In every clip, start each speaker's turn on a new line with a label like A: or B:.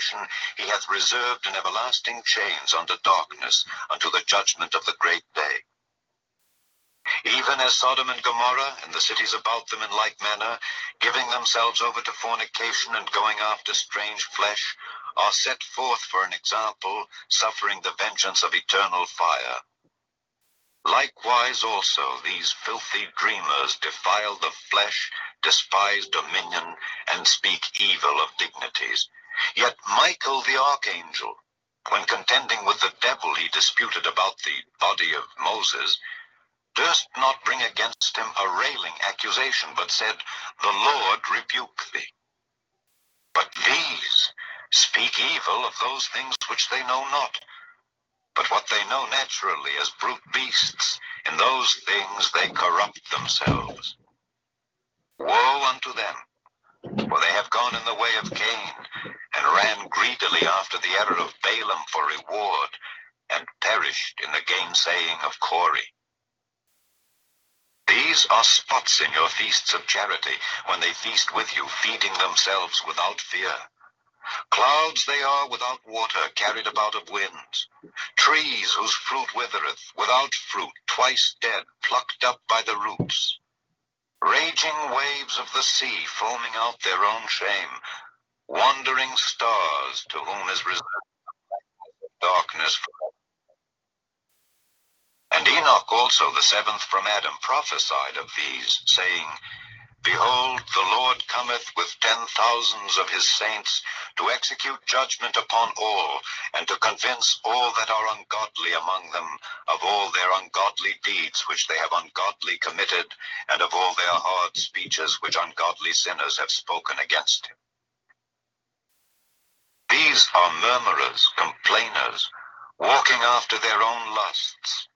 A: habitation, he hath reserved in everlasting chains unto darkness, unto the judgment of the great day. Even as Sodom and Gomorrah and the cities about them in like manner, giving themselves over to fornication and going after strange flesh, are set forth for an example, suffering the vengeance of eternal fire. Likewise also these filthy dreamers defile the flesh, despise dominion, and speak evil of dignities. Yet Michael the archangel, when contending with the devil he disputed about the body of Moses, durst not bring against him a railing accusation, but said, The Lord rebuke thee. But these speak evil of those things which they know not. But what they know naturally as brute beasts, in those things they corrupt themselves. Woe unto them, for they have gone in the way of Cain, and ran greedily after the error of Balaam for reward, and perished in the gainsaying of Core. These are spots in your feasts of charity, when they feast with you, feeding themselves without fear. Clouds they are without water, carried about of winds. Trees whose fruit withereth, without fruit, twice dead, plucked up by the roots. Raging waves of the sea, foaming out their own shame. Wandering stars, to whom is reserved darkness. And Enoch also, the seventh from Adam, prophesied of these, saying, Behold, the Lord cometh with ten thousands of his saints to execute judgment upon all, and to convince all that are ungodly among them of all their ungodly deeds which they have ungodly committed, and of all their hard speeches which ungodly sinners have spoken against him. These are murmurers, complainers, walking after their own lusts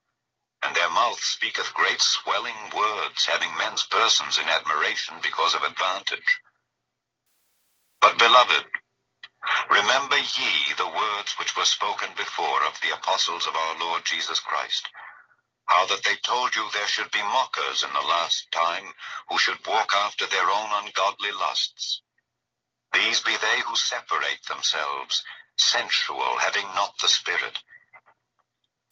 A: and their mouth speaketh great swelling words, having men's persons in admiration because of advantage. But, beloved, remember ye the words which were spoken before of the apostles of our Lord Jesus Christ, how that they told you there should be mockers in the last time, who should walk after their own ungodly lusts. These be they who separate themselves, sensual, having not the Spirit.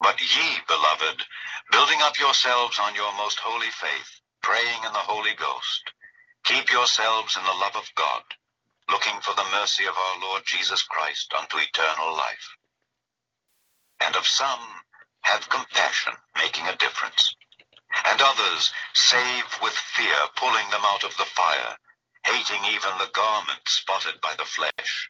A: But ye, beloved, building up yourselves on your most holy faith, praying in the Holy Ghost, keep yourselves in the love of God, looking for the mercy of our Lord Jesus Christ unto eternal life. And of some have compassion, making a difference. And others save with fear, pulling them out of the fire, hating even the garment spotted by the flesh.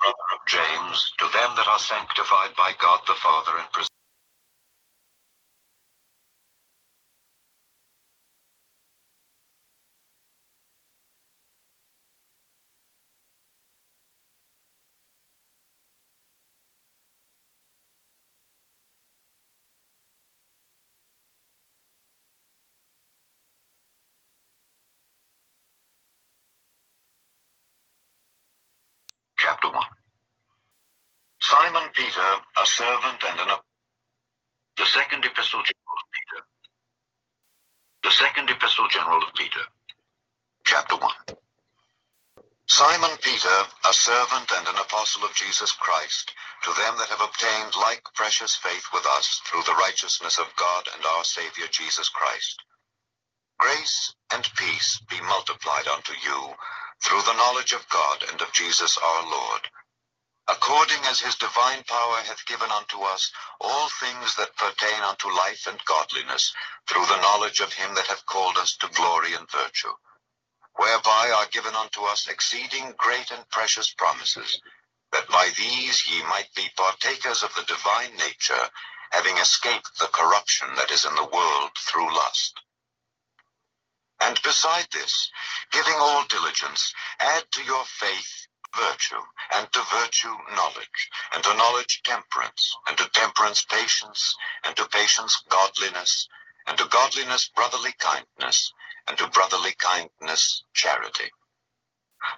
A: brother of James, to them that are sanctified by God the Father and preserved. Chapter 1 Simon Peter, a servant and an the second epistle general of Peter. The second epistle general of Peter. Chapter 1 Simon Peter, a servant and an apostle of Jesus Christ, to them that have obtained like precious faith with us through the righteousness of God and our Savior Jesus Christ. Grace and peace be multiplied unto you through the knowledge of God and of Jesus our Lord, according as his divine power hath given unto us all things that pertain unto life and godliness, through the knowledge of him that hath called us to glory and virtue, whereby are given unto us exceeding great and precious promises, that by these ye might be partakers of the divine nature, having escaped the corruption that is in the world through lust. And beside this, giving all diligence, add to your faith virtue, and to virtue knowledge, and to knowledge temperance, and to temperance patience, and to patience godliness, and to godliness brotherly kindness, and to brotherly kindness charity.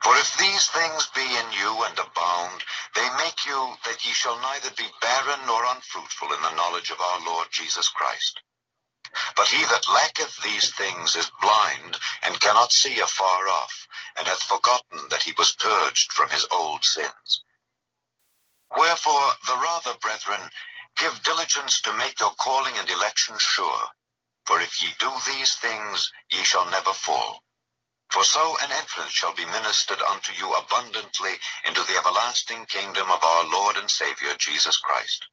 A: For if these things be in you and abound, they make you that ye shall neither be barren nor unfruitful in the knowledge of our Lord Jesus Christ. But he that lacketh these things is blind, and cannot see afar off, and hath forgotten that he was purged from his old sins. Wherefore, the rather, brethren, give diligence to make your calling and election sure. For if ye do these things, ye shall never fall. For so an entrance shall be ministered unto you abundantly into the everlasting kingdom of our Lord and Savior Jesus Christ.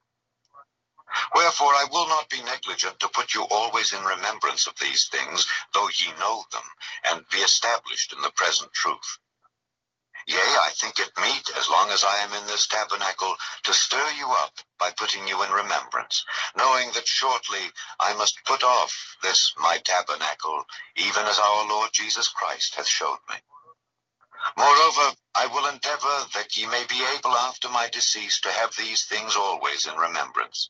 A: Wherefore I will not be negligent to put you always in remembrance of these things, though ye know them, and be established in the present truth. Yea, I think it meet, as long as I am in this tabernacle, to stir you up by putting you in remembrance, knowing that shortly I must put off this my tabernacle, even as our Lord Jesus Christ hath showed me. Moreover, I will endeavor that ye may be able after my decease to have these things always in remembrance.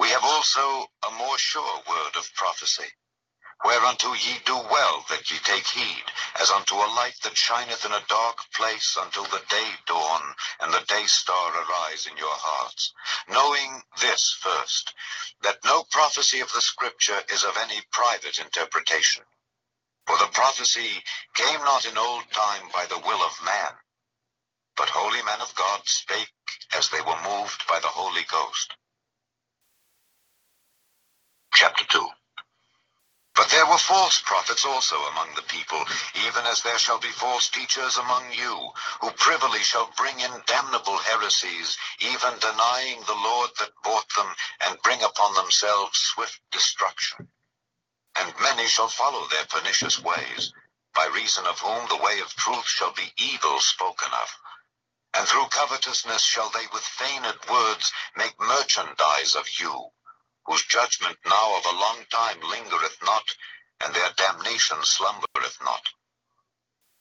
A: We have also a more sure word of prophecy, whereunto ye do well that ye take heed, as unto a light that shineth in a dark place until the day dawn and the day star arise in your hearts, knowing this first, that no prophecy of the Scripture is of any private interpretation. For the prophecy came not in old time by the will of man, but holy men of God spake as they were moved by the Holy Ghost. Chapter 2 But there were false prophets also among the people, even as there shall be false teachers among you, who privily shall bring in damnable heresies, even denying the Lord that bought them, and bring upon themselves swift destruction. And many shall follow their pernicious ways, by reason of whom the way of truth shall be evil spoken of. And through covetousness shall they with feigned words make merchandise of you whose judgment now of a long time lingereth not, and their damnation slumbereth not.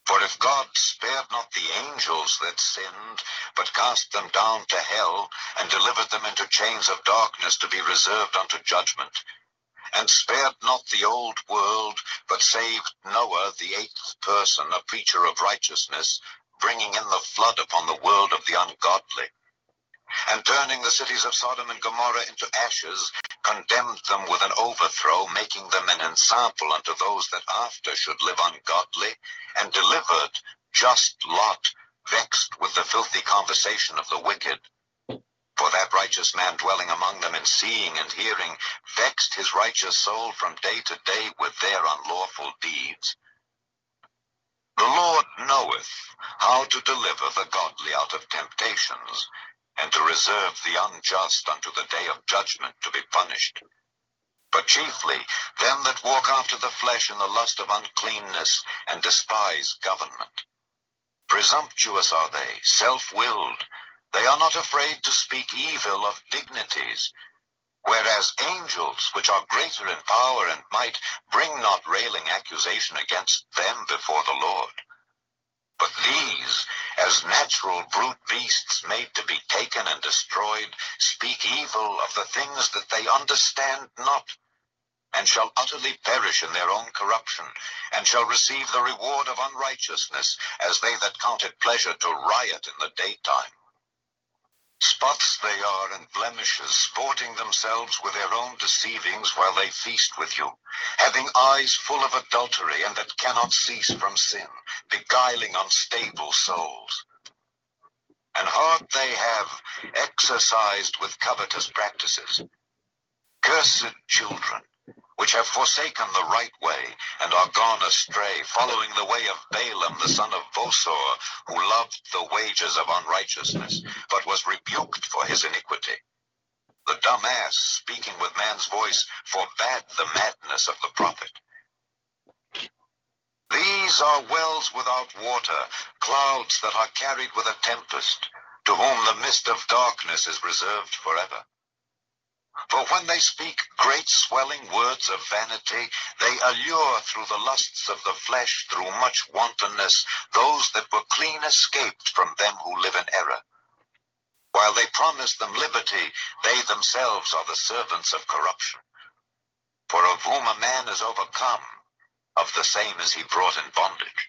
A: For if God spared not the angels that sinned, but cast them down to hell, and delivered them into chains of darkness to be reserved unto judgment, and spared not the old world, but saved Noah, the eighth person, a preacher of righteousness, bringing in the flood upon the world of the ungodly, and turning the cities of Sodom and Gomorrah into ashes, condemned them with an overthrow, making them an ensample unto those that after should live ungodly, and delivered just Lot vexed with the filthy conversation of the wicked. For that righteous man dwelling among them and seeing and hearing vexed his righteous soul from day to day with their unlawful deeds. The Lord knoweth how to deliver the godly out of temptations, and to reserve the unjust unto the day of judgment to be punished. But chiefly them that walk after the flesh in the lust of uncleanness, and despise government. Presumptuous are they, self-willed. They are not afraid to speak evil of dignities. Whereas angels, which are greater in power and might, bring not railing accusation against them before the Lord. But these, as natural brute beasts made to be taken and destroyed, speak evil of the things that they understand not, and shall utterly perish in their own corruption, and shall receive the reward of unrighteousness, as they that count it pleasure to riot in the daytime. Spots they are and blemishes, sporting themselves with their own deceivings while they feast with you, having eyes full of adultery and that cannot cease from sin, beguiling unstable souls. And heart they have exercised with covetous practices. Cursed children, which have forsaken the right way, and are gone astray, following the way of Balaam the son of Bosor, who loved the wages of unrighteousness, but was rebuked for his iniquity. The dumb ass, speaking with man's voice, forbade the madness of the prophet. These are wells without water, clouds that are carried with a tempest, to whom the mist of darkness is reserved forever. For when they speak great swelling words of vanity, they allure through the lusts of the flesh, through much wantonness, those that were clean escaped from them who live in error. While they promise them liberty, they themselves are the servants of corruption. For of whom a man is overcome, of the same is he brought in bondage.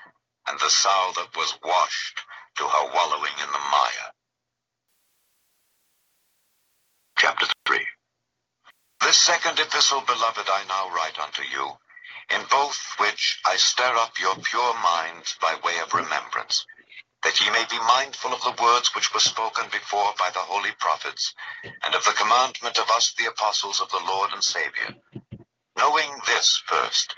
A: and the sow that was washed to her wallowing in the mire. Chapter 3 This second epistle, beloved, I now write unto you, in both which I stir up your pure minds by way of remembrance, that ye may be mindful of the words which were spoken before by the holy prophets, and of the commandment of us the apostles of the Lord and Savior, knowing this first,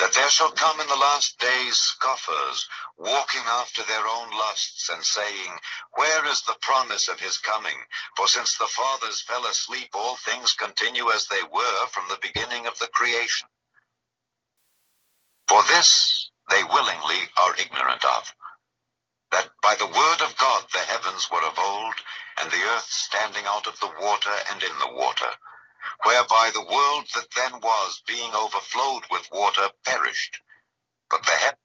A: that there shall come in the last days scoffers, walking after their own lusts, and saying, Where is the promise of his coming? For since the fathers fell asleep, all things continue as they were from the beginning of the creation. For this they willingly are ignorant of, that by the word of God the heavens were of old, and the earth standing out of the water and in the water, whereby the world that then was, being overflowed with water, perished. But the heavens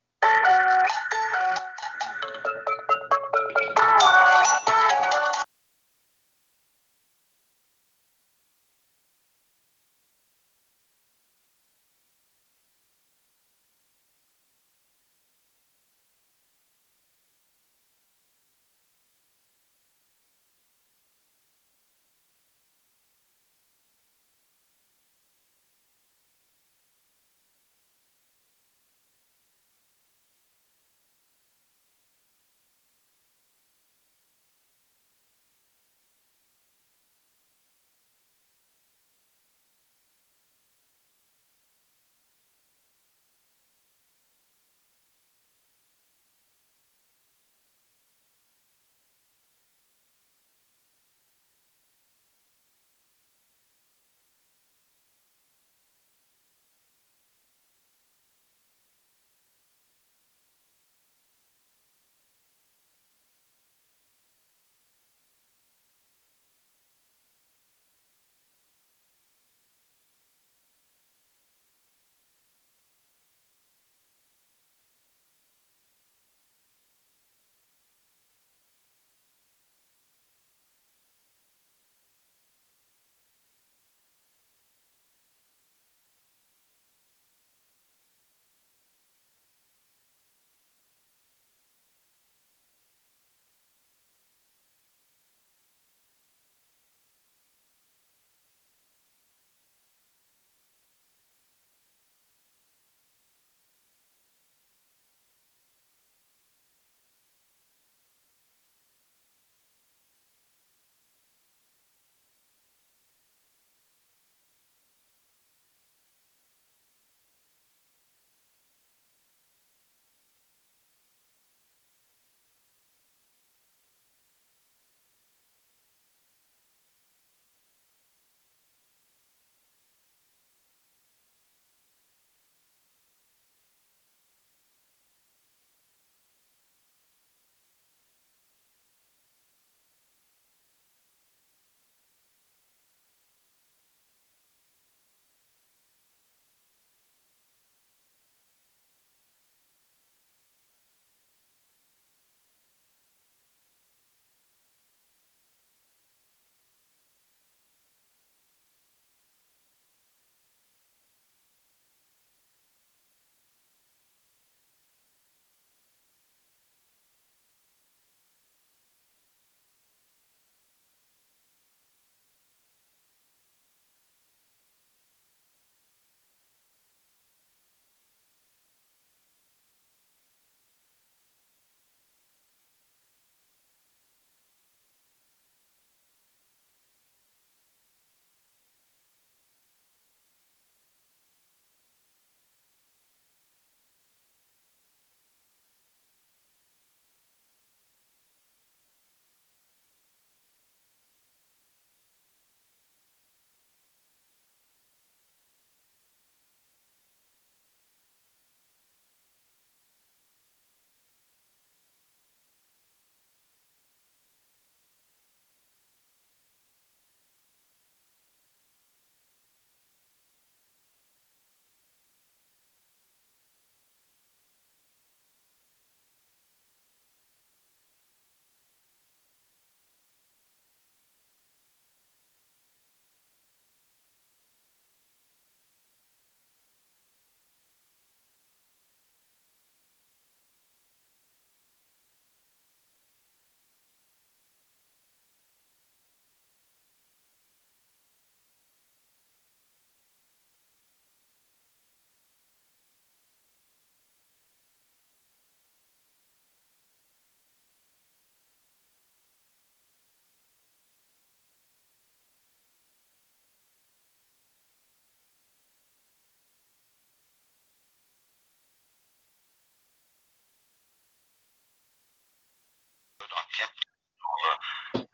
A: kept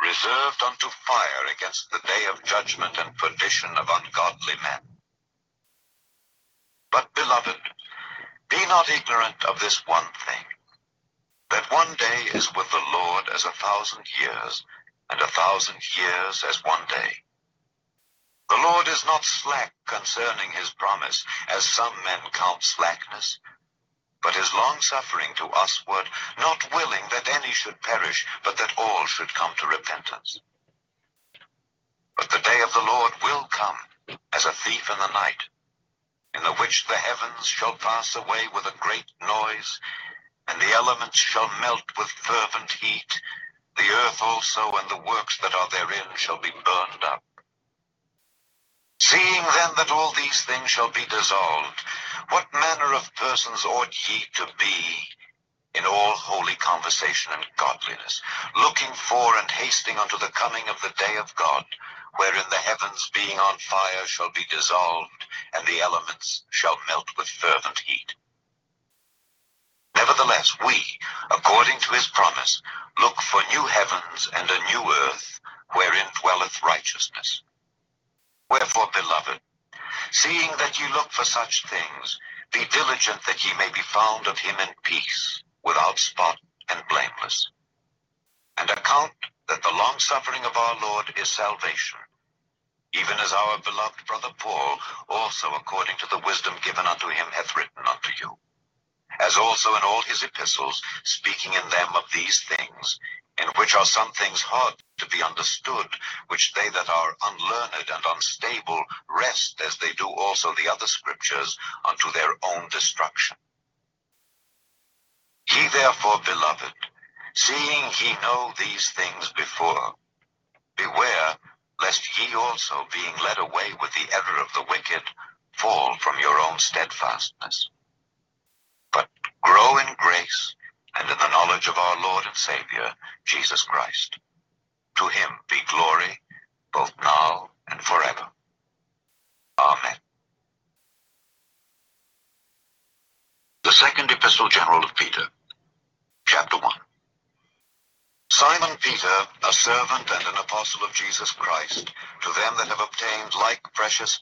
A: reserved unto fire against the day of judgment and perdition of ungodly men. But, beloved, be not ignorant of this one thing, that one day is with the Lord as a thousand years, and a thousand years as one day. The Lord is not slack concerning his promise, as some men count slackness, but is longsuffering to us usward, not willing that any should perish, but that all should come to repentance. But the day of the Lord will come as a thief in the night, in the which the heavens shall pass away with a great noise, and the elements shall melt with fervent heat, the earth also and the works that are therein shall be burned up. Seeing then that all these things shall be dissolved, what manner of persons ought ye to be in all holy conversation and godliness, looking for and hasting unto the coming of the day of God, wherein the heavens being on fire shall be dissolved, and the elements shall melt with fervent heat? Nevertheless, we, according to his promise, look for new heavens and a new earth, wherein dwelleth righteousness. Wherefore, beloved, seeing that ye look for such things, be diligent that ye may be found of him in peace, without spot and blameless. And account that the long-suffering of our Lord is salvation, even as our beloved brother Paul also according to the wisdom given unto him hath written unto you. As also in all his epistles, speaking in them of these things, in which are some things hard to be understood, which they that are unlearned and unstable wrest, as they do also the other scriptures unto their own destruction. Ye therefore, beloved, seeing ye know these things before, beware lest ye also, being led away with the error of the wicked, fall from your own steadfastness. But grow in grace and in the knowledge of our Lord and Savior, Jesus Christ. To him be glory, both now and forever. Amen. The Second Epistle General of Peter, Chapter 1. Simon Peter, a servant and an apostle of Jesus Christ, to them that have obtained like precious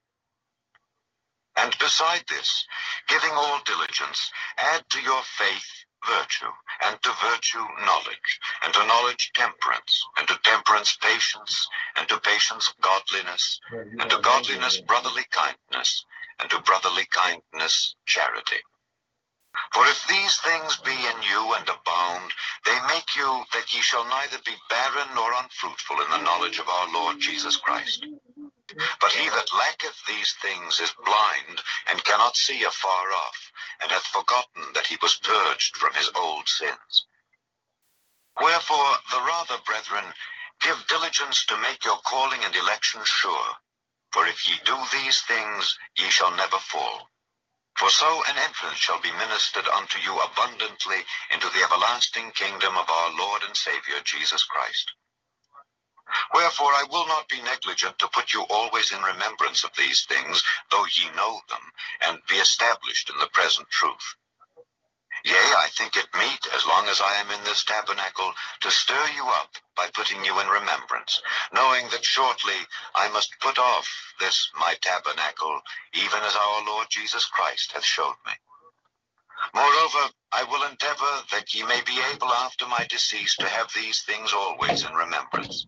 A: And beside this, giving all diligence, add to your faith virtue, and to virtue knowledge, and to knowledge temperance, and to temperance patience, and to patience godliness, and to godliness brotherly kindness, and to brotherly kindness charity. For if these things be in you and abound, they make you that ye shall neither be barren nor unfruitful in the knowledge of our Lord Jesus Christ. But he that lacketh these things is blind, and cannot see afar off, and hath forgotten that he was purged from his old sins. Wherefore, the rather, brethren, give diligence to make your calling and election sure. For if ye do these things, ye shall never fall. For so an entrance shall be ministered unto you abundantly into the everlasting kingdom of our Lord and Saviour Jesus Christ. Wherefore I will not be negligent to put you always in remembrance of these things, though ye know them, and be established in the present truth. Yea, I think it meet, as long as I am in this tabernacle, to stir you up by putting you in remembrance, knowing that shortly I must put off this my tabernacle, even as our Lord Jesus Christ hath showed me. Moreover, I will endeavor that ye may be able after my decease to have these things always in remembrance.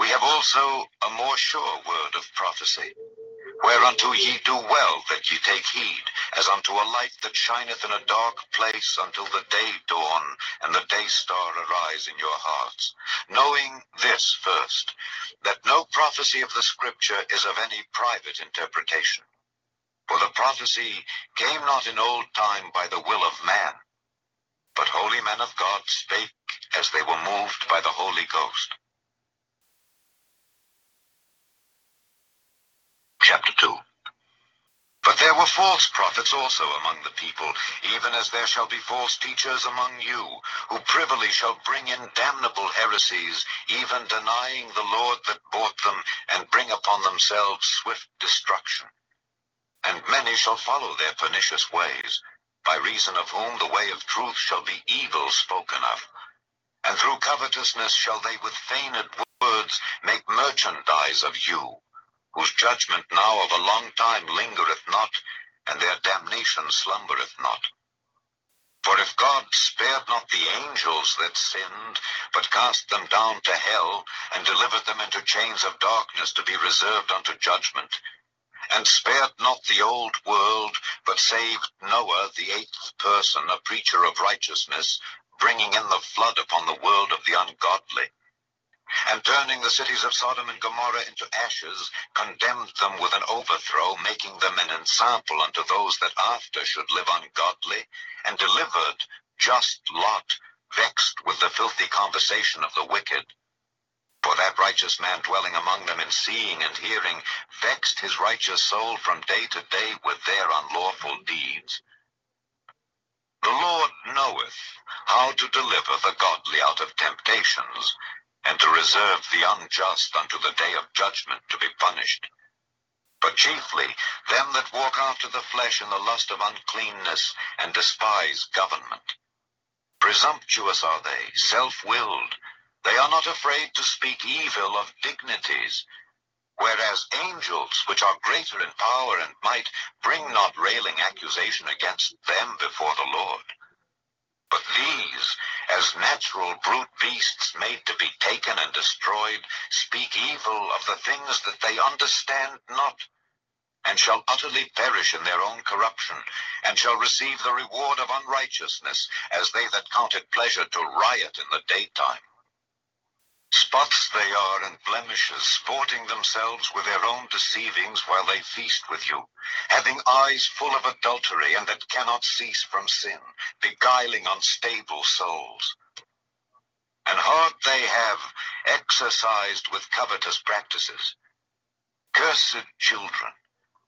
A: We have also a more sure word of prophecy, whereunto ye do well that ye take heed, as unto a light that shineth in a dark place until the day dawn and the day star arise in your hearts, knowing this first, that no prophecy of the Scripture is of any private interpretation. For the prophecy came not in old time by the will of man, but holy men of God spake as they were moved by the Holy Ghost. Chapter 2 But there were false prophets also among the people, even as there shall be false teachers among you, who privily shall bring in damnable heresies, even denying the Lord that bought them, and bring upon themselves swift destruction. And many shall follow their pernicious ways, by reason of whom the way of truth shall be evil spoken of. And through covetousness shall they with feigned words make merchandise of you whose judgment now of a long time lingereth not, and their damnation slumbereth not. For if God spared not the angels that sinned, but cast them down to hell, and delivered them into chains of darkness to be reserved unto judgment, and spared not the old world, but saved Noah, the eighth person, a preacher of righteousness, bringing in the flood upon the world of the ungodly, and turning the cities of Sodom and Gomorrah into ashes, condemned them with an overthrow, making them an ensample unto those that after should live ungodly, and delivered just Lot, vexed with the filthy conversation of the wicked. For that righteous man dwelling among them in seeing and hearing vexed his righteous soul from day to day with their unlawful deeds. The Lord knoweth how to deliver the godly out of temptations, and to reserve the unjust unto the day of judgment to be punished. But chiefly them that walk after the flesh in the lust of uncleanness, and despise government. Presumptuous are they, self-willed. They are not afraid to speak evil of dignities. Whereas angels, which are greater in power and might, bring not railing accusation against them before the Lord. But these, as natural brute beasts made to be taken and destroyed, speak evil of the things that they understand not, and shall utterly perish in their own corruption, and shall receive the reward of unrighteousness, as they that count it pleasure to riot in the daytime. Spots they are and blemishes, sporting themselves with their own deceivings while they feast with you, having eyes full of adultery, and that cannot cease from sin, beguiling unstable souls. And heart they have exercised with covetous practices. Cursed children,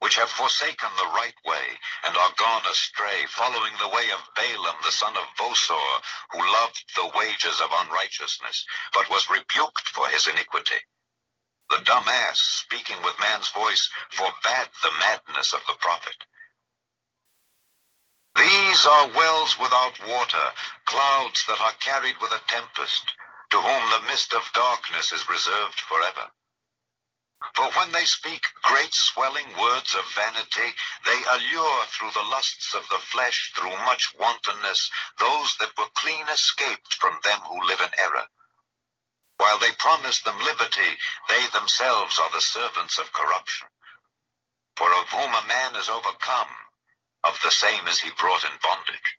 A: which have forsaken the right way, and are gone astray, following the way of Balaam the son of Bosor, who loved the wages of unrighteousness, but was rebuked for his iniquity. The dumb ass, speaking with man's voice, forbade the madness of the prophet. These are wells without water, clouds that are carried with a tempest, to whom the mist of darkness is reserved forever. For when they speak great swelling words of vanity, they allure through the lusts of the flesh, through much wantonness, those that were clean escaped from them who live in error. While they promise them liberty, they themselves are the servants of corruption. For of whom a man is overcome, of the same is he brought in bondage.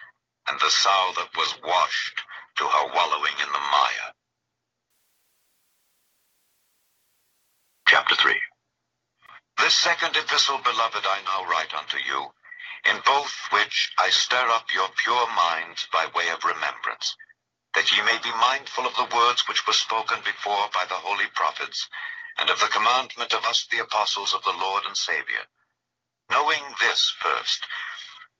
A: and the sow that was washed to her wallowing in the mire. Chapter 3 This second epistle, beloved, I now write unto you, in both which I stir up your pure minds by way of remembrance, that ye may be mindful of the words which were spoken before by the holy prophets, and of the commandment of us the apostles of the Lord and Savior, knowing this first,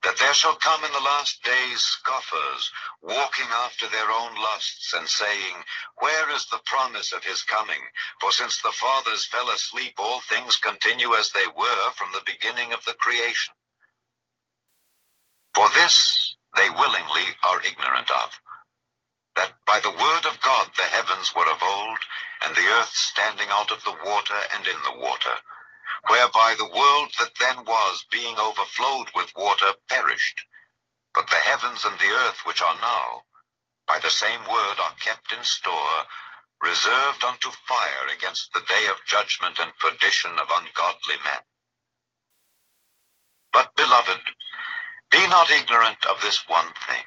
A: that there shall come in the last days scoffers, walking after their own lusts, and saying, Where is the promise of his coming? For since the fathers fell asleep, all things continue as they were from the beginning of the creation. For this they willingly are ignorant of, that by the word of God the heavens were of old, and the earth standing out of the water and in the water, whereby the world that then was, being overflowed with water, perished. But the heavens and the earth which are now, by the same word are kept in store, reserved unto fire against the day of judgment and perdition of ungodly men. But, beloved, be not ignorant of this one thing,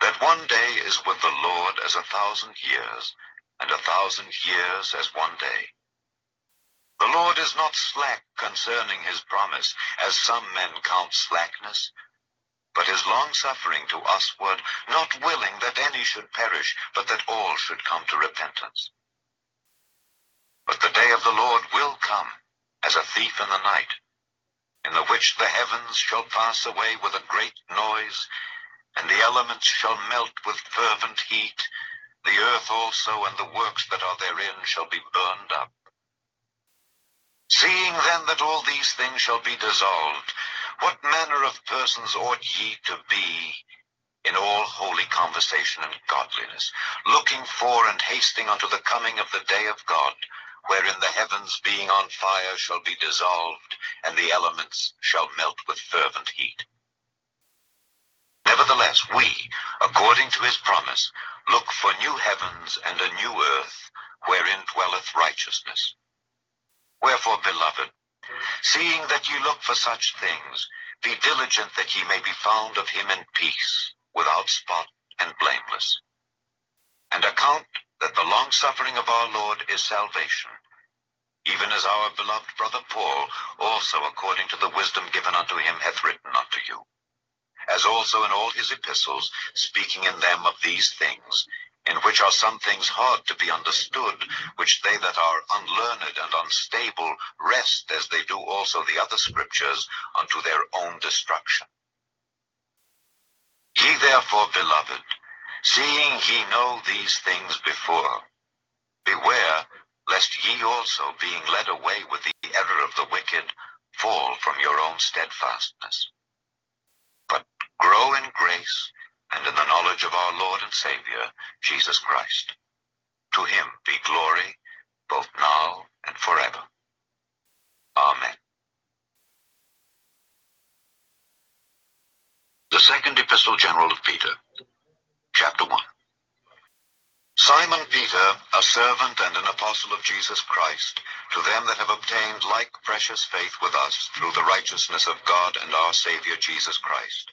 A: that one day is with the Lord as a thousand years, and a thousand years as one day. Is not slack concerning his promise, as some men count slackness, but is longsuffering to usward, not willing that any should perish, but that all should come to repentance. But the day of the Lord will come as a thief in the night, in the which the heavens shall pass away with a great noise, and the elements shall melt with fervent heat, the earth also and the works that are therein shall be burned up. Seeing then that all these things shall be dissolved, what manner of persons ought ye to be in all holy conversation and godliness, looking for and hasting unto the coming of the day of God, wherein the heavens being on fire shall be dissolved, and the elements shall melt with fervent heat? Nevertheless, we, according to his promise, look for new heavens and a new earth, wherein dwelleth righteousness. Wherefore, beloved, seeing that ye look for such things, be diligent that ye may be found of him in peace, without spot and blameless. And account that the longsuffering of our Lord is salvation, even as our beloved brother Paul also according to the wisdom given unto him hath written unto you. As also in all his epistles, speaking in them of these things, in which are some things hard to be understood, which they that are unlearned and unstable wrest, as they do also the other scriptures, unto their own destruction. Ye therefore, beloved, seeing ye know these things before, beware lest ye also, being led away with the error of the wicked, fall from your own steadfastness. But grow in grace and in the knowledge of our Lord and Savior, Jesus Christ. To him be glory, both now and forever. Amen. The Second Epistle General of Peter, Chapter 1. Simon Peter, a servant and an apostle of Jesus Christ, to them that have obtained like precious faith with us through the righteousness of God and our Savior Jesus Christ.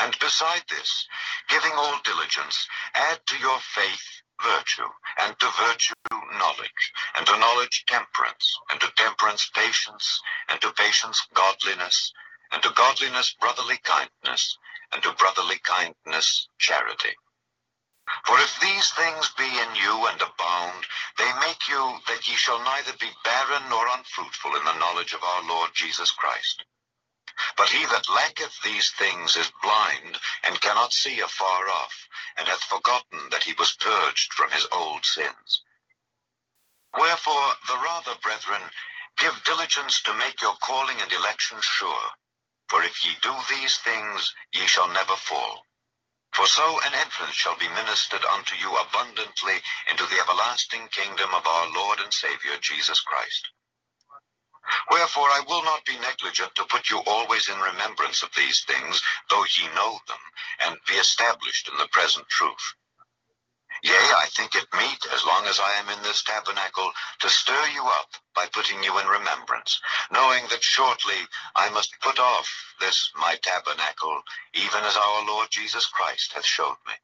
A: And beside this, giving all diligence, add to your faith virtue, and to virtue knowledge, and to knowledge temperance, and to temperance patience, and to patience godliness, and to godliness brotherly kindness, and to brotherly kindness charity. For if these things be in you and abound, they make you that ye shall neither be barren nor unfruitful in the knowledge of our Lord Jesus Christ. But he that lacketh these things is blind, and cannot see afar off, and hath forgotten that he was purged from his old sins. Wherefore, the rather, brethren, give diligence to make your calling and election sure. For if ye do these things, ye shall never fall. For so an entrance shall be ministered unto you abundantly into the everlasting kingdom of our Lord and Savior Jesus Christ. Wherefore I will not be negligent to put you always in remembrance of these things, though ye know them, and be established in the present truth. Yea, I think it meet, as long as I am in this tabernacle, to stir you up by putting you in remembrance, knowing that shortly I must put off this my tabernacle, even as our Lord Jesus Christ hath showed me.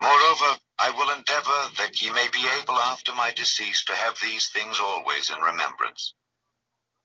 A: Moreover, I will endeavor that ye may be able after my decease to have these things always in remembrance.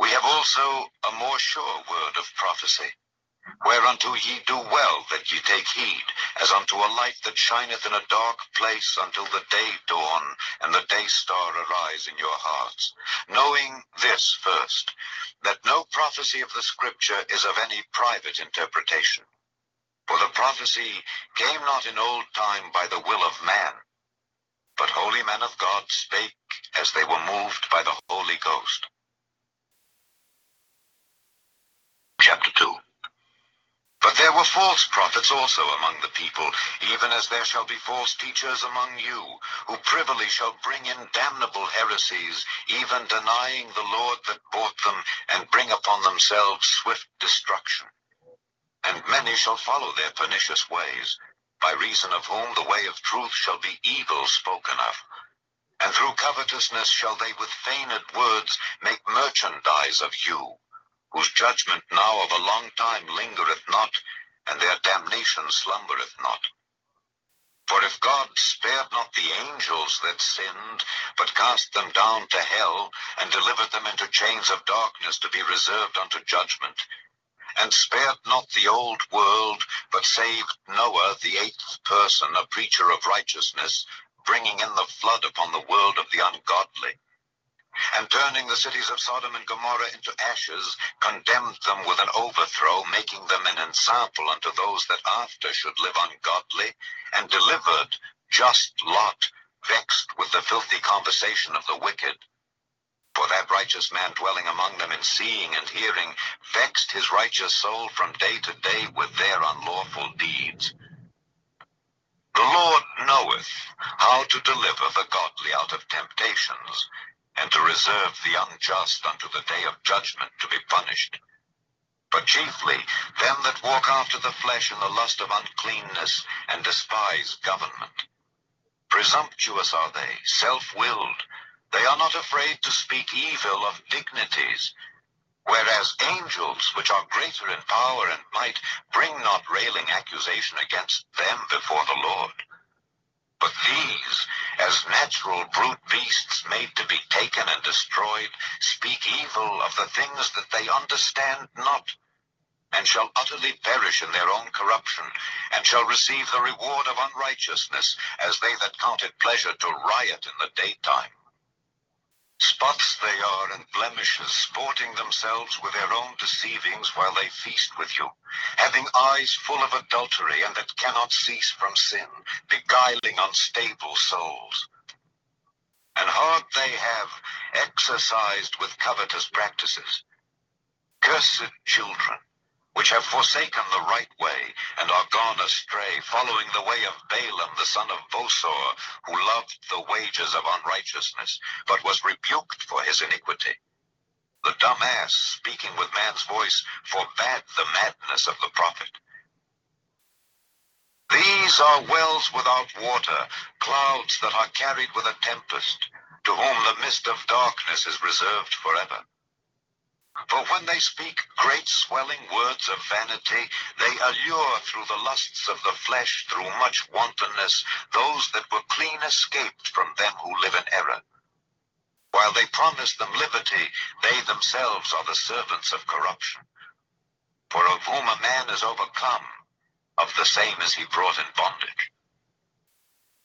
A: We have also a more sure word of prophecy, whereunto ye do well that ye take heed, as unto a light that shineth in a dark place until the day dawn and the day star arise in your hearts, knowing this first, that no prophecy of the Scripture is of any private interpretation. For the prophecy came not in old time by the will of man, but holy men of God spake as they were moved by the Holy Ghost. Chapter 2 But there were false prophets also among the people, even as there shall be false teachers among you, who privily shall bring in damnable heresies, even denying the Lord that bought them, and bring upon themselves swift destruction. And many shall follow their pernicious ways, by reason of whom the way of truth shall be evil spoken of. And through covetousness shall they with feigned words make merchandise of you whose judgment now of a long time lingereth not, and their damnation slumbereth not. For if God spared not the angels that sinned, but cast them down to hell, and delivered them into chains of darkness to be reserved unto judgment, and spared not the old world, but saved Noah, the eighth person, a preacher of righteousness, bringing in the flood upon the world of the ungodly, and turning the cities of Sodom and Gomorrah into ashes, condemned them with an overthrow, making them an ensample unto those that after should live ungodly, and delivered just Lot, vexed with the filthy conversation of the wicked. For that righteous man dwelling among them in seeing and hearing, vexed his righteous soul from day to day with their unlawful deeds. The Lord knoweth how to deliver the godly out of temptations, and to reserve the unjust unto the day of judgment to be punished. But chiefly them that walk after the flesh in the lust of uncleanness, and despise government. Presumptuous are they, self-willed. They are not afraid to speak evil of dignities. Whereas angels, which are greater in power and might, bring not railing accusation against them before the Lord. But these, as natural brute beasts made to be taken and destroyed, speak evil of the things that they understand not, and shall utterly perish in their own corruption, and shall receive the reward of unrighteousness, as they that count it pleasure to riot in the daytime. Spots they are and blemishes, sporting themselves with their own deceivings while they feast with you, having eyes full of adultery and that cannot cease from sin, beguiling unstable souls. And heart they have exercised with covetous practices. Cursed children, which have forsaken the right way, and are gone astray, following the way of Balaam the son of Bosor, who loved the wages of unrighteousness, but was rebuked for his iniquity. The dumb ass, speaking with man's voice, forbade the madness of the prophet. These are wells without water, clouds that are carried with a tempest, to whom the mist of darkness is reserved forever. For when they speak great swelling words of vanity, they allure through the lusts of the flesh, through much wantonness, those that were clean escaped from them who live in error. While they promise them liberty, they themselves are the servants of corruption. For of whom a man is overcome, of the same is he brought in bondage.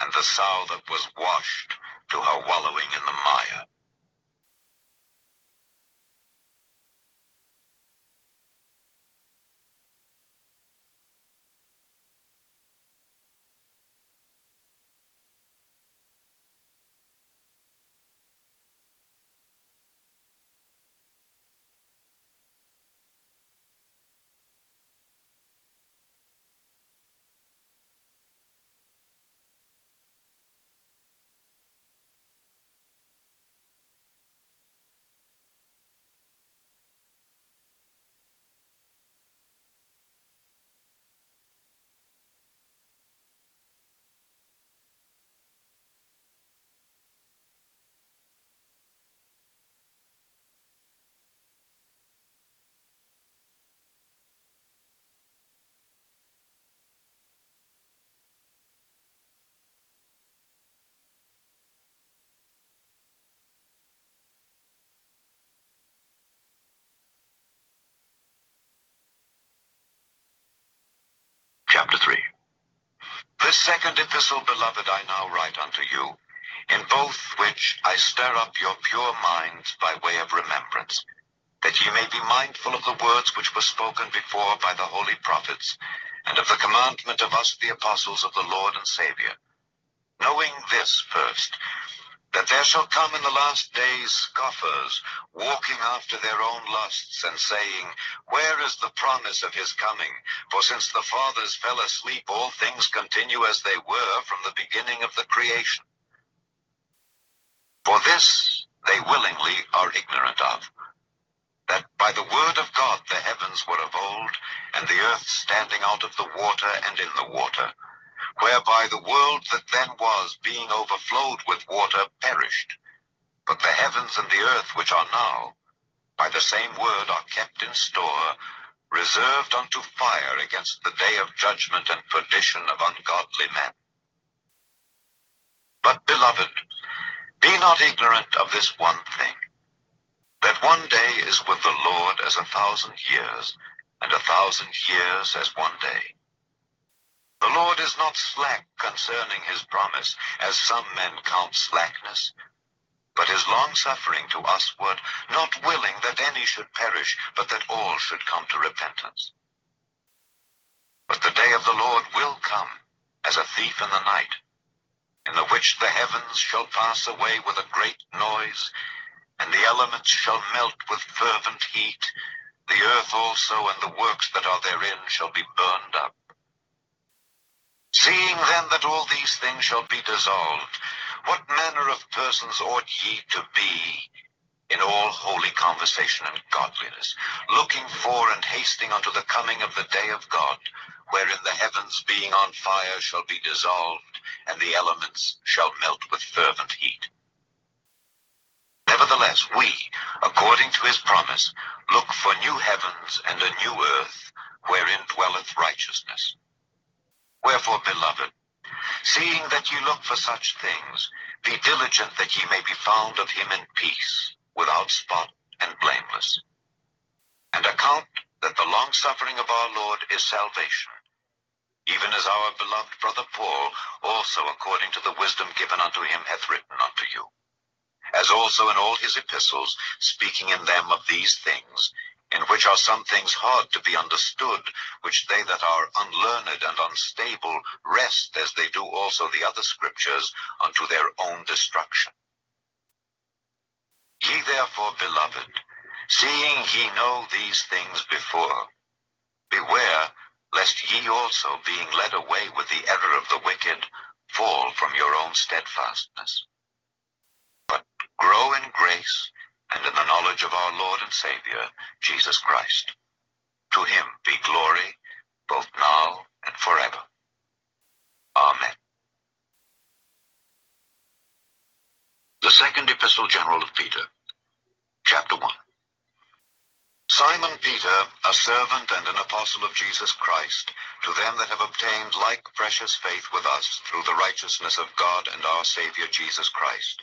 A: and the sow that was washed to her wallowing in the mire. Chapter 3 This second epistle, beloved, I now write unto you, in both which I stir up your pure minds by way of remembrance, that ye may be mindful of the words which were spoken before by the holy prophets, and of the commandment of us the apostles of the Lord and Saviour, knowing this first, that there shall come in the last days scoffers, walking after their own lusts, and saying, Where is the promise of his coming? For since the fathers fell asleep, all things continue as they were from the beginning of the creation. For this they willingly are ignorant of, that by the word of God the heavens were of old, and the earth standing out of the water and in the water, whereby the world that then was, being overflowed with water, perished. But the heavens and the earth which are now, by the same word are kept in store, reserved unto fire against the day of judgment and perdition of ungodly men. But, beloved, be not ignorant of this one thing, that one day is with the Lord as a thousand years, and a thousand years as one day. The Lord is not slack concerning his promise, as some men count slackness, but is longsuffering to usward, not willing that any should perish, but that all should come to repentance. But the day of the Lord will come as a thief in the night, in the which the heavens shall pass away with a great noise, and the elements shall melt with fervent heat, the earth also and the works that are therein shall be burned up. Seeing then that all these things shall be dissolved, what manner of persons ought ye to be in all holy conversation and godliness, looking for and hasting unto the coming of the day of God, wherein the heavens being on fire shall be dissolved, and the elements shall melt with fervent heat? Nevertheless, we, according to his promise, look for new heavens and a new earth, wherein dwelleth righteousness. Wherefore, beloved, seeing that ye look for such things, be diligent that ye may be found of him in peace, without spot and blameless. And account that the longsuffering of our Lord is salvation, even as our beloved brother Paul also according to the wisdom given unto him hath written unto you. As also in all his epistles, speaking in them of these things, in which are some things hard to be understood, which they that are unlearned and unstable wrest, as they do also the other scriptures unto their own destruction. Ye therefore, beloved, seeing ye know these things before, beware lest ye also, being led away with the error of the wicked, fall from your own steadfastness. But grow in grace and in the knowledge of our Lord and Savior, Jesus Christ. To him be glory, both now and forever. Amen. The Second Epistle General of Peter, Chapter 1. Simon Peter, a servant and an apostle of Jesus Christ, to them that have obtained like precious faith with us through the righteousness of God and our Savior Jesus Christ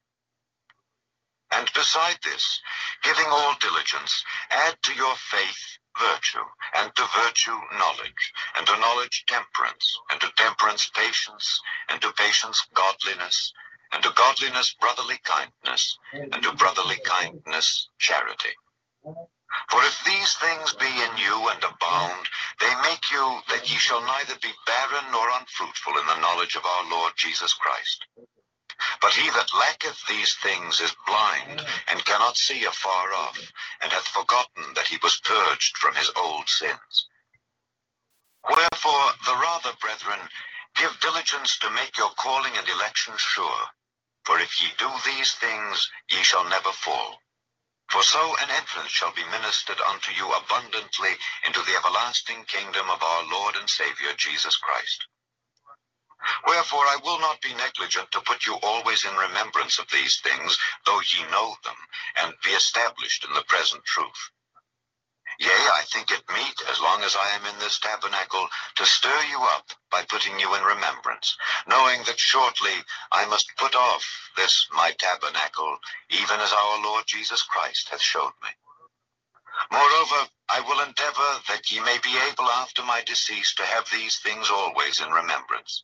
A: And beside this, giving all diligence, add to your faith virtue, and to virtue knowledge, and to knowledge temperance, and to temperance patience, and to patience godliness, and to godliness brotherly kindness, and to brotherly kindness charity. For if these things be in you and abound, they make you that ye shall neither be barren nor unfruitful in the knowledge of our Lord Jesus Christ. But he that lacketh these things is blind, and cannot see afar off, and hath forgotten that he was purged from his old sins. Wherefore, the rather, brethren, give diligence to make your calling and election sure. For if ye do these things, ye shall never fall. For so an entrance shall be ministered unto you abundantly into the everlasting kingdom of our Lord and Savior Jesus Christ. Wherefore I will not be negligent to put you always in remembrance of these things, though ye know them, and be established in the present truth. Yea, I think it meet, as long as I am in this tabernacle, to stir you up by putting you in remembrance, knowing that shortly I must put off this my tabernacle, even as our Lord Jesus Christ hath showed me. Moreover, I will endeavor that ye may be able after my decease to have these things always in remembrance.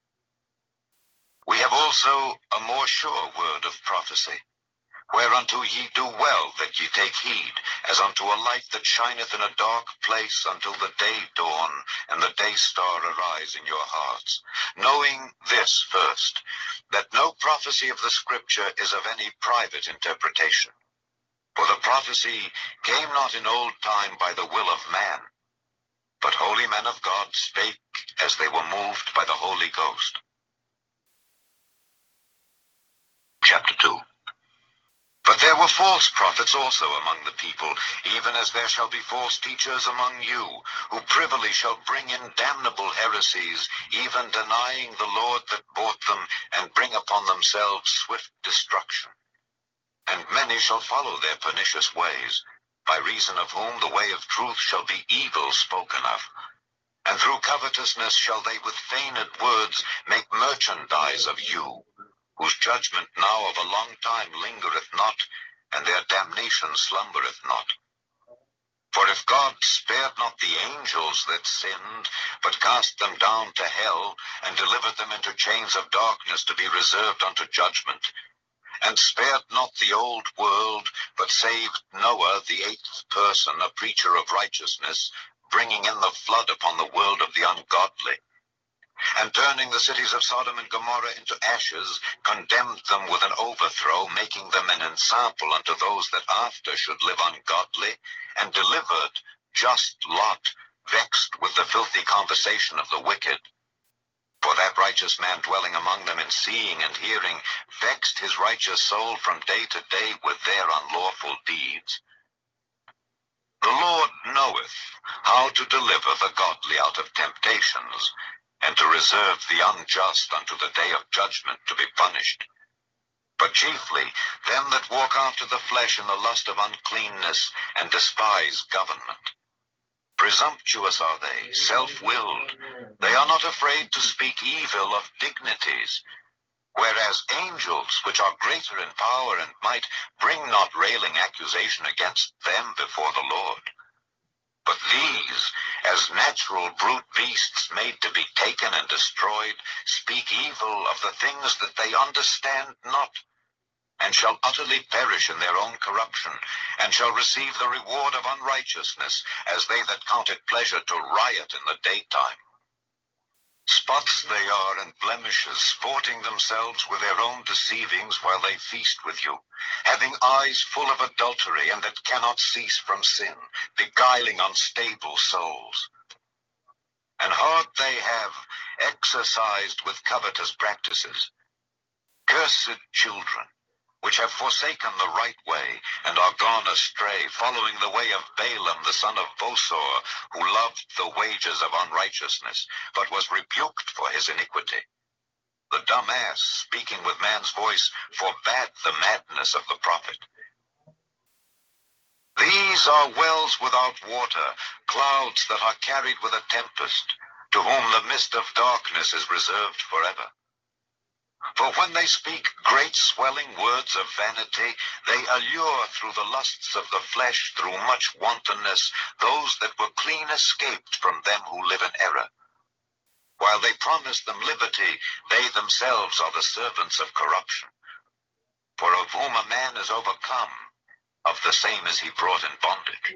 A: We have also a more sure word of prophecy, Whereunto ye do well that ye take heed, as unto a light that shineth in a dark place until the day dawn and the day star arise in your hearts. Knowing this first, that no prophecy of the Scripture is of any private interpretation. For the prophecy came not in old time by the will of man, but holy men of God spake as they were moved by the Holy Ghost. Chapter 2 But there were false prophets also among the people, even as there shall be false teachers among you, who privily shall bring in damnable heresies, even denying the Lord that bought them, and bring upon themselves swift destruction. And many shall follow their pernicious ways, by reason of whom the way of truth shall be evil spoken of. And through covetousness shall they with feigned words make merchandise of you, whose judgment now of a long time lingereth not, and their damnation slumbereth not. For if God spared not the angels that sinned, but cast them down to hell, and delivered them into chains of darkness to be reserved unto judgment, and spared not the old world, but saved Noah, the eighth person, a preacher of righteousness, bringing in the flood upon the world of the ungodly, and turning the cities of Sodom and Gomorrah into ashes, condemned them with an overthrow, making them an ensample unto those that after should live ungodly, and delivered just Lot, vexed with the filthy conversation of the wicked. For that righteous man dwelling among them in seeing and hearing vexed his righteous soul from day to day with their unlawful deeds. The Lord knoweth how to deliver the godly out of temptations, and to reserve the unjust unto the day of judgment to be punished. But chiefly them that walk after the flesh in the lust of uncleanness, and despise government. Presumptuous are they, self-willed. They are not afraid to speak evil of dignities. Whereas angels, which are greater in power and might, bring not railing accusation against them before the Lord. But these, as natural brute beasts made to be taken and destroyed, speak evil of the things that they understand not, and shall utterly perish in their own corruption, and shall receive the reward of unrighteousness, as they that count it pleasure to riot in the daytime. Spots they are and blemishes, sporting themselves with their own deceivings while they feast with you, having eyes full of adultery, and that cannot cease from sin, beguiling unstable souls. And heart they have exercised with covetous practices. Cursed children, which have forsaken the right way, and are gone astray, following the way of Balaam the son of Bosor, who loved the wages of unrighteousness, but was rebuked for his iniquity. The dumb ass, speaking with man's voice, forbade the madness of the prophet. These are wells without water, clouds that are carried with a tempest, to whom the mist of darkness is reserved forever. For when they speak great swelling words of vanity, they allure through the lusts of the flesh, through much wantonness, those that were clean escaped from them who live in error. While they promise them liberty, they themselves are the servants of corruption. For of whom a man is overcome, of the same is he brought in bondage.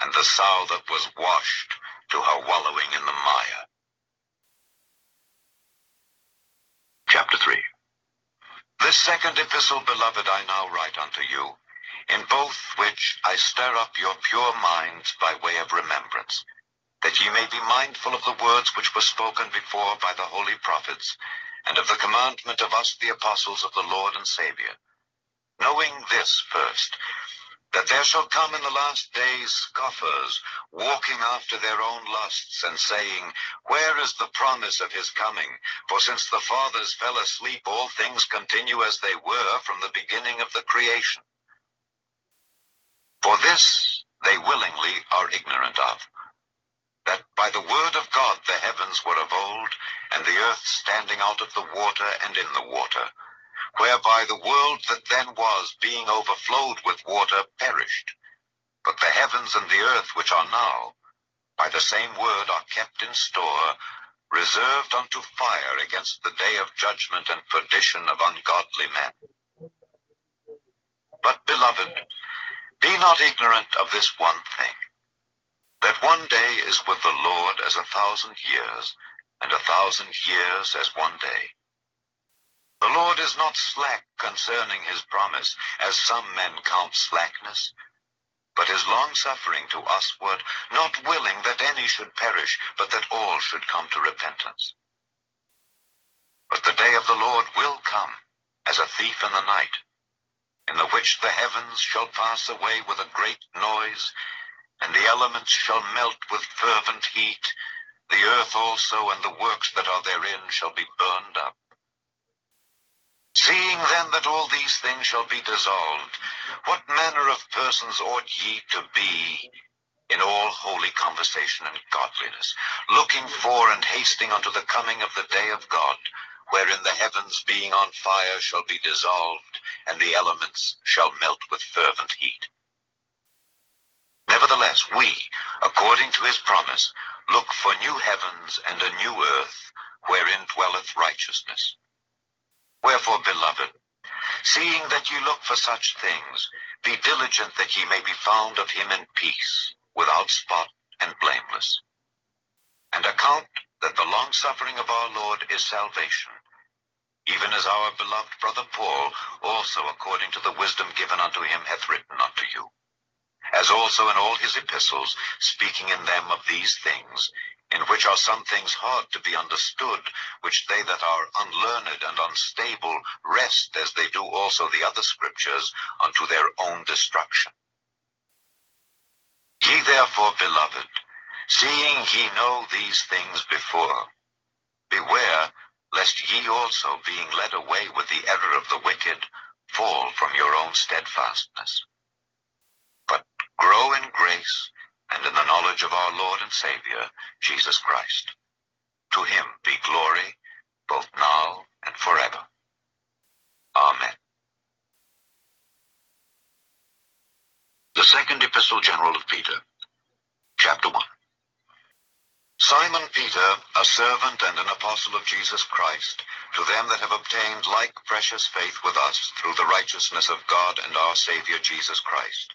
A: and the sow that was washed to her wallowing in the mire. Chapter 3 This second epistle, beloved, I now write unto you, in both which I stir up your pure minds by way of remembrance, that ye may be mindful of the words which were spoken before by the holy prophets, and of the commandment of us the apostles of the Lord and Savior, knowing this first, that there shall come in the last days scoffers, walking after their own lusts, and saying, Where is the promise of his coming? For since the fathers fell asleep, all things continue as they were from the beginning of the creation. For this they willingly are ignorant of, that by the word of God the heavens were of old, and the earth standing out of the water and in the water whereby the world that then was, being overflowed with water, perished. But the heavens and the earth which are now, by the same word are kept in store, reserved unto fire against the day of judgment and perdition of ungodly men. But, beloved, be not ignorant of this one thing, that one day is with the Lord as a thousand years, and a thousand years as one day. The Lord is not slack concerning his promise, as some men count slackness, but is longsuffering to usward, not willing that any should perish, but that all should come to repentance. But the day of the Lord will come as a thief in the night, in the which the heavens shall pass away with a great noise, and the elements shall melt with fervent heat, the earth also and the works that are therein shall be burned up. Seeing then that all these things shall be dissolved, what manner of persons ought ye to be in all holy conversation and godliness, looking for and hasting unto the coming of the day of God, wherein the heavens being on fire shall be dissolved, and the elements shall melt with fervent heat? Nevertheless, we, according to his promise, look for new heavens and a new earth, wherein dwelleth righteousness. Wherefore, beloved, seeing that ye look for such things, be diligent that ye may be found of him in peace, without spot and blameless. And account that the longsuffering of our Lord is salvation, even as our beloved brother Paul also according to the wisdom given unto him hath written unto you. As also in all his epistles, speaking in them of these things, in which are some things hard to be understood, which they that are unlearned and unstable wrest as they do also the other scriptures unto their own destruction. Ye therefore, beloved, seeing ye know these things before, beware lest ye also, being led away with the error of the wicked, fall from your own steadfastness. Grow in grace and in the knowledge of our Lord and Savior, Jesus Christ. To him be glory, both now and forever. Amen. The Second Epistle General of Peter, Chapter 1. Simon Peter, a servant and an apostle of Jesus Christ, to them that have obtained like precious faith with us through the righteousness of God and our Savior Jesus Christ.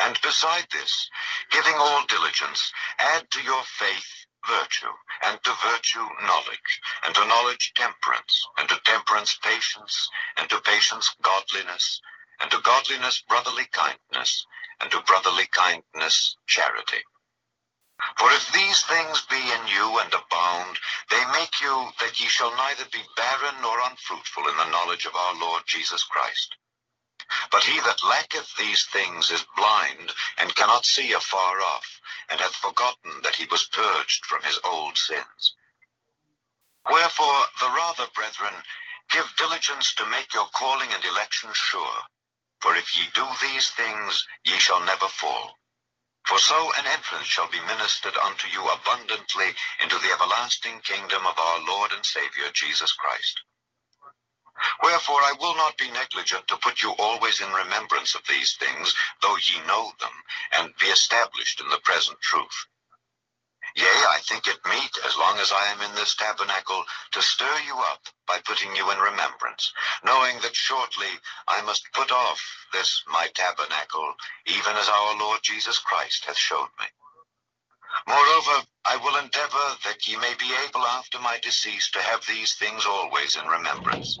A: And beside this, giving all diligence, add to your faith virtue, and to virtue knowledge, and to knowledge temperance, and to temperance patience, and to patience godliness, and to godliness brotherly kindness, and to brotherly kindness charity. For if these things be in you and abound, they make you that ye shall neither be barren nor unfruitful in the knowledge of our Lord Jesus Christ. But he that lacketh these things is blind, and cannot see afar off, and hath forgotten that he was purged from his old sins. Wherefore, the rather, brethren, give diligence to make your calling and election sure. For if ye do these things, ye shall never fall. For so an entrance shall be ministered unto you abundantly into the everlasting kingdom of our Lord and Savior Jesus Christ. Wherefore I will not be negligent to put you always in remembrance of these things, though ye know them, and be established in the present truth. Yea, I think it meet, as long as I am in this tabernacle, to stir you up by putting you in remembrance, knowing that shortly I must put off this my tabernacle, even as our Lord Jesus Christ hath showed me. Moreover, I will endeavor that ye may be able after my decease to have these things always in remembrance.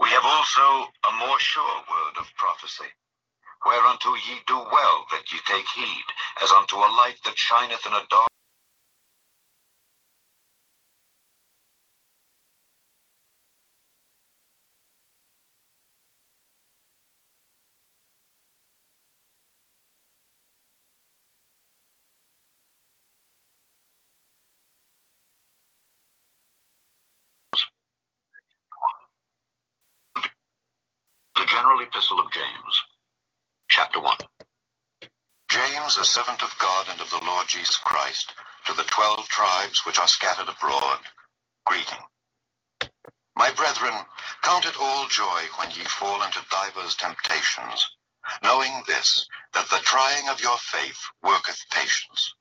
A: We have also a more sure word of prophecy, whereunto ye do well that ye take heed, as unto a light that shineth in a dark The General Epistle of James, chapter 1. James, a servant of God and of the Lord Jesus Christ, to the twelve tribes which are scattered abroad, greeting. My brethren, count it all joy when ye fall into divers temptations, knowing this, that the trying of your faith worketh patience.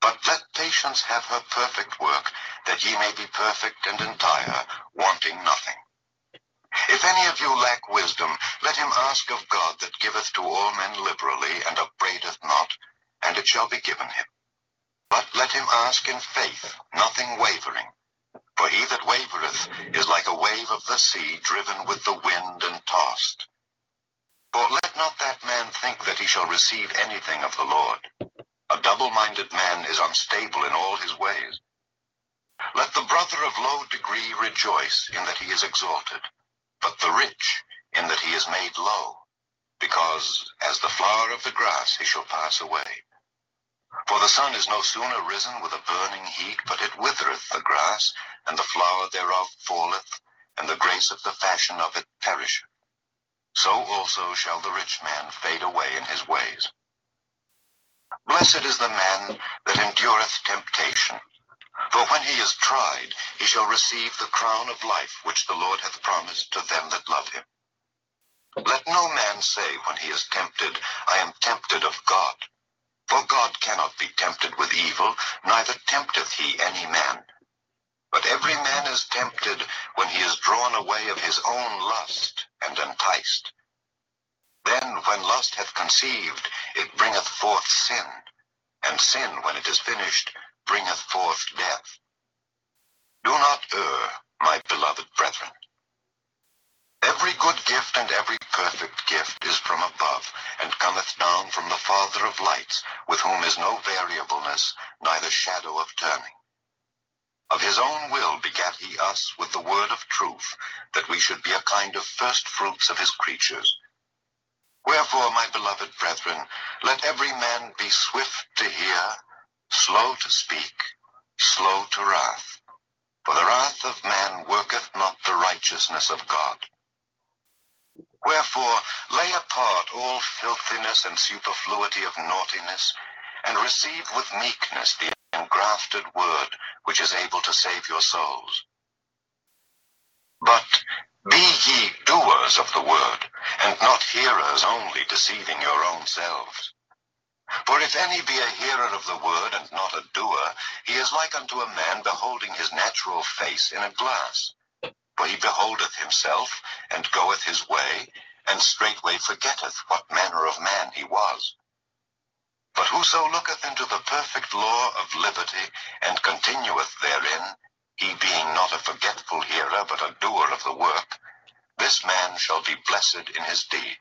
A: But let patience have her perfect work, that ye may be perfect and entire, wanting nothing. If any of you lack wisdom, let him ask of God that giveth to all men liberally, and upbraideth not, and it shall be given him. But let him ask in faith, nothing wavering. For he that wavereth is like a wave of the sea, driven with the wind and tossed. For let not that man think that he shall receive anything of the Lord. A double-minded man is unstable in all his ways. Let the brother of low degree rejoice in that he is exalted, but the rich in that he is made low, because as the flower of the grass he shall pass away. For the sun is no sooner risen with a burning heat, but it withereth the grass, and the flower thereof falleth, and the grace of the fashion of it perisheth. So also shall the rich man fade away in his ways. Blessed is the man that endureth temptation, for when he is tried, he shall receive the crown of life which the Lord hath promised to them that love him. Let no man say when he is tempted, I am tempted of God. For God cannot be tempted with evil, neither tempteth he any man. But every man is tempted when he is drawn away of his own lust and enticed. Then when lust hath conceived, it bringeth forth sin, and sin, when it is finished, bringeth forth death. Do not err, my beloved brethren. Every good gift and every perfect gift is from above, and cometh down from the Father of lights, with whom is no variableness, neither shadow of turning. Of his own will begat he us with the word of truth, that we should be a kind of first fruits of his creatures. Wherefore, my beloved brethren, let every man be swift to hear, slow to speak, slow to wrath. For the wrath of man worketh not the righteousness of God. Wherefore, lay apart all filthiness and superfluity of naughtiness, and receive with meekness the engrafted word, which is able to save your souls. But be ye doers of the word, and not hearers only, deceiving your own selves. For if any be a hearer of the word, and not a doer, he is like unto a man beholding his natural face in a glass. For he beholdeth himself, and goeth his way, and straightway forgetteth what manner of man he was. But whoso looketh into the perfect law of liberty, and continueth therein, he being not a forgetful hearer, but a doer of the work, this man shall be blessed in his deed.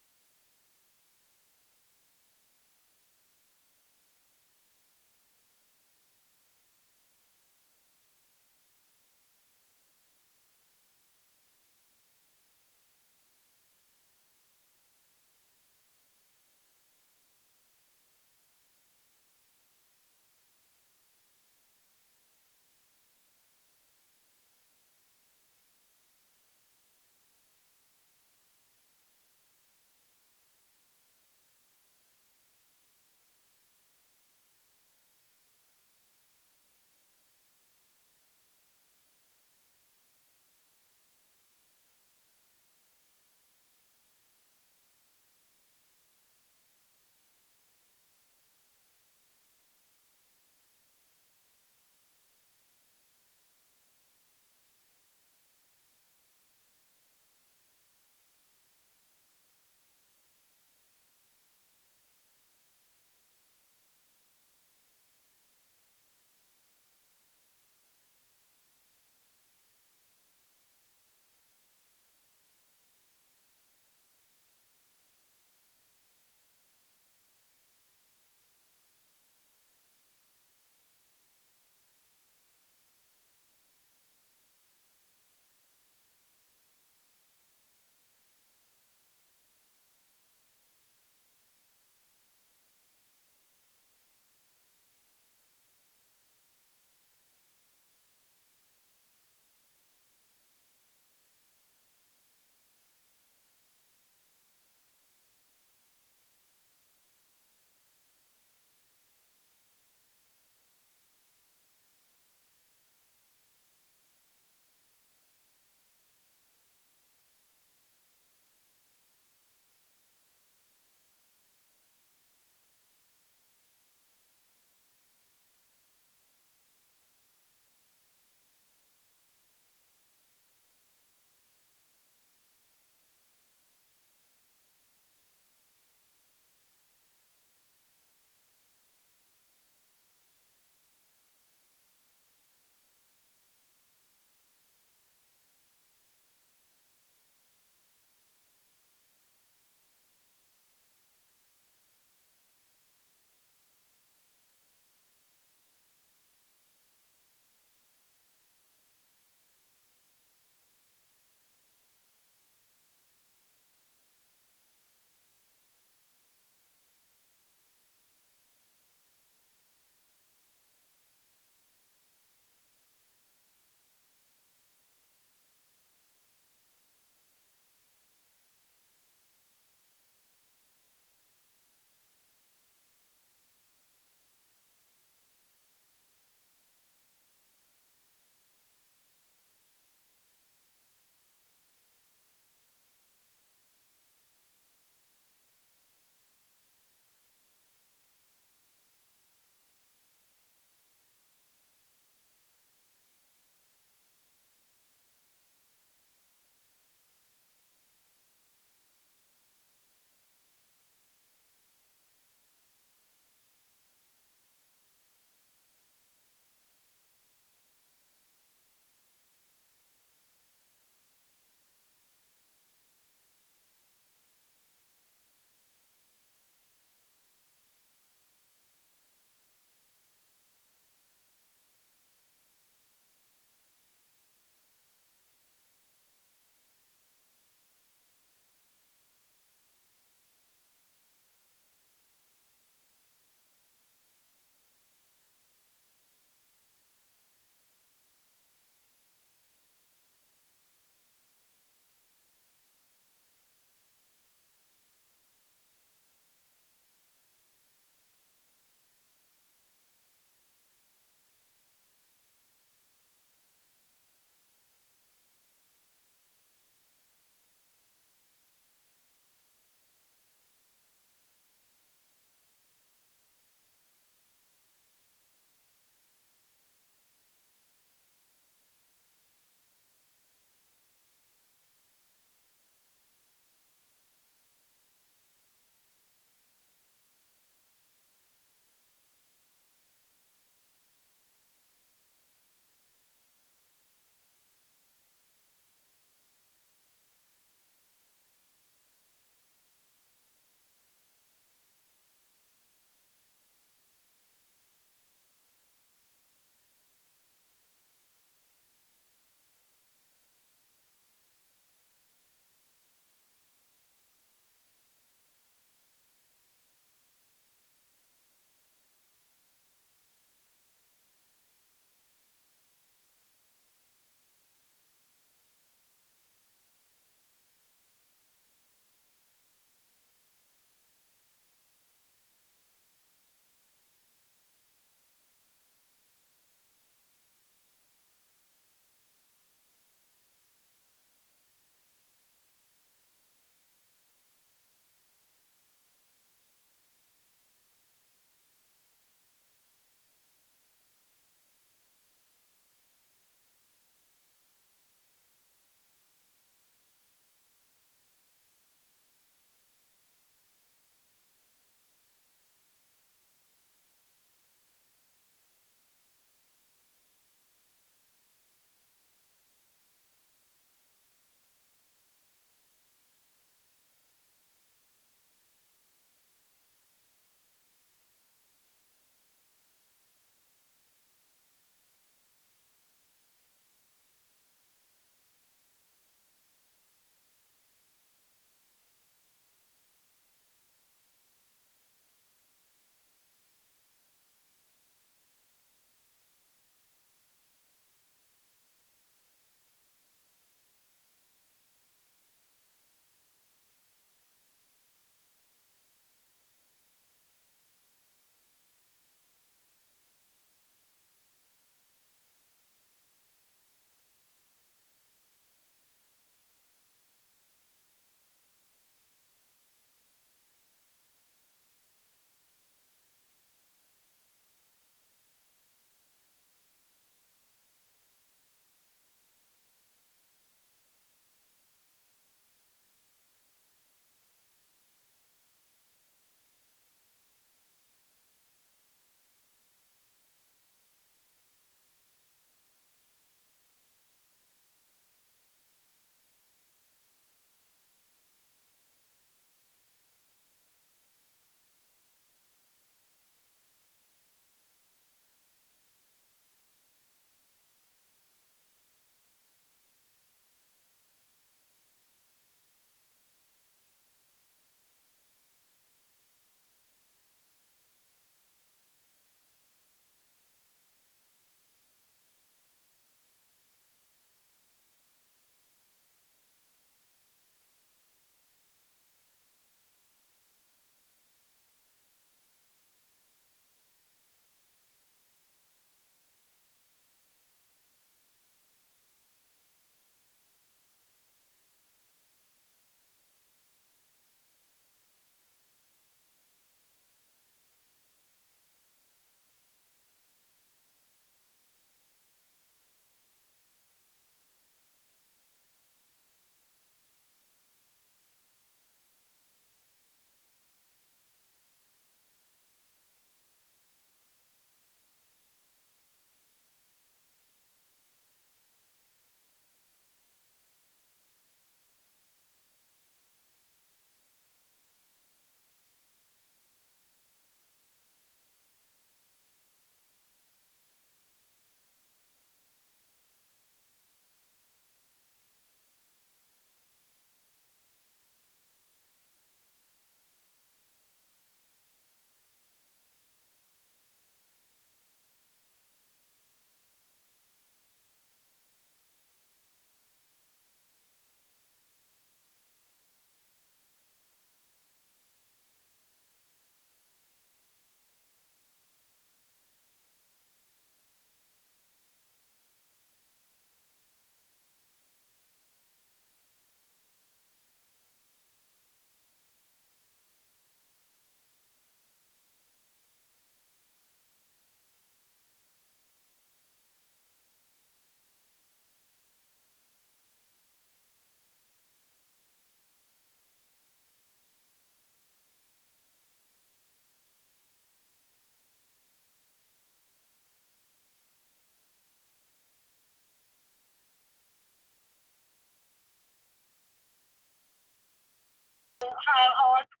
B: Tried hard to.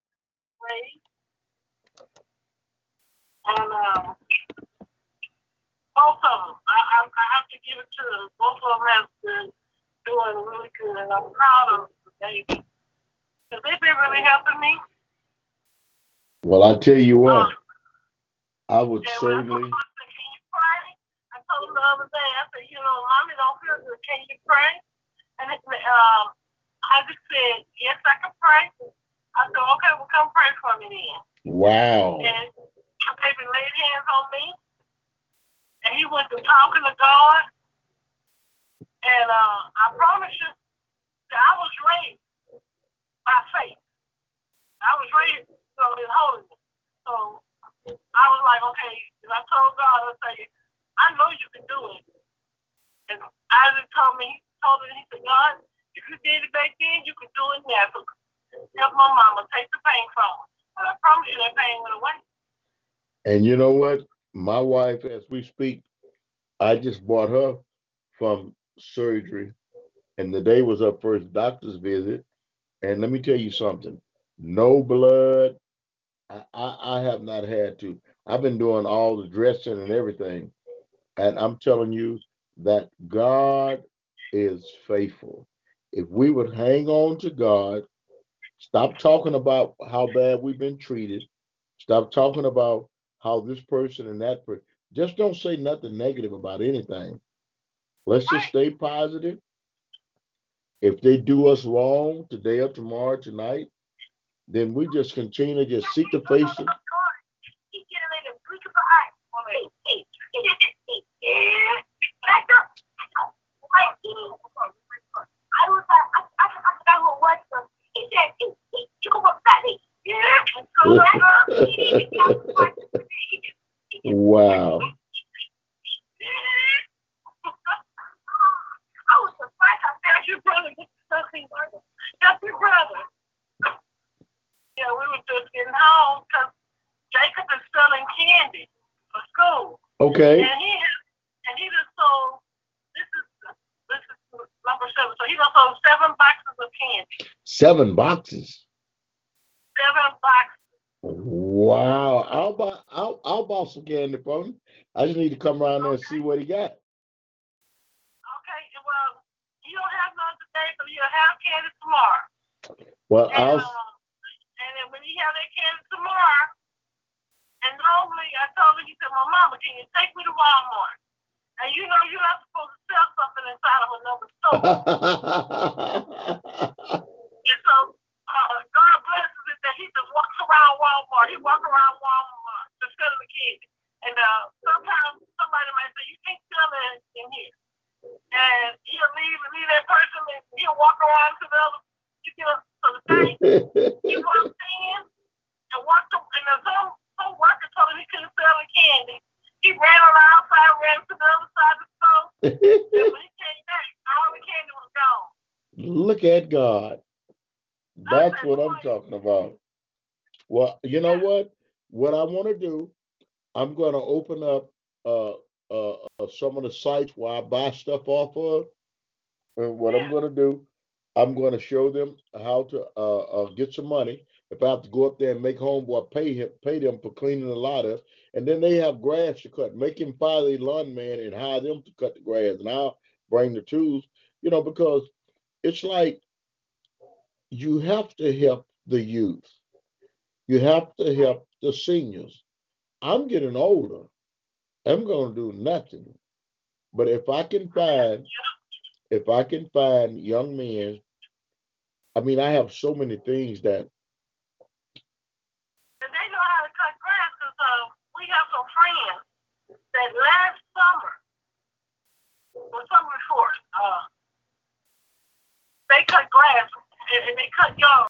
B: And um, both of them, I, I, I have to give it to them. Both of them have been doing really good, and I'm proud of the baby. Because they've been really helping me.
C: Well, I tell you what,
B: Um,
C: I would certainly.
B: I told him the other day, I said, you know, mommy don't feel good. Can you pray? And it, um, I just said, yes, I can pray. I said, okay, well, come pray for me then.
C: Wow.
B: And the baby laid hands on me, and he went to talking to God. And uh, I promise you that I was raised by faith. I was raised so in holiness. So I was like, okay, and I told God, I say, I know you can do it. And Isaac told me, told him, he said, God, if you did it back then, you could do it now. So help my mama take the pain from her. And I promise you that pain went away.
C: And you know what? My wife, as we speak, I just brought her from surgery, and the day was her first doctor's visit. And let me tell you something: no blood. I, I, I have not had to. I've been doing all the dressing and everything, and I'm telling you that God is faithful. If we would hang on to God, stop talking about how bad we've been treated, stop talking about how this person and that person. Just don't say nothing negative about anything. Let's just stay positive. If they do us wrong today or tomorrow, tonight, then we just continue to just seek the face of.
B: I was school.
C: Okay.
B: And he and he just sold this is this is number seven. So he just sold seven boxes of candy.
C: Seven boxes.
B: Seven boxes.
C: Wow. I'll buy I'll I'll buy some candy for him. I just need to come around there and see what he got.
B: Okay, well, you don't have none today, so you'll have candy tomorrow.
C: Well,
B: And,
C: I'll
B: um, and then when you have that candy tomorrow, and normally I told him, he said, well, Mama, can you take me to Walmart? And you know you're not supposed to sell something inside of another store. and so uh, God blesses it that he just walks around Walmart. He walks around Walmart to sell the candy. And uh, sometimes somebody might say, you can't sell that in here. And he'll leave, leave that person and he'll walk around to the other, you know, to the thing. He walked in and walked and then some, some worker told him he couldn't sell the candy. He ran on the outside, ran to the other side of the store, and when he came back, all the candy was gone.
C: Look at God. That's what I'm talking about. Well, you know what? What I want to do, I'm going to open up uh, uh, uh, some of the sites where I buy stuff off of. And what I'm going to do, I'm going to show them how to uh, uh, get some money. If I have to go up there and make homeboy pay him, pay them for cleaning the lot up, and then they have grass to cut. Make him fire the lawn man and hire them to cut the grass, and I'll bring the tools. You know, because it's like you have to help the youth. You have to help the seniors. I'm getting older. I'm to do nothing. But if I can find, if I can find young men, I mean, I have so many things that,
B: And they know how to cut grass because uh, we have some friends that last summer, or summer before, uh, they cut grass and, and they cut yards.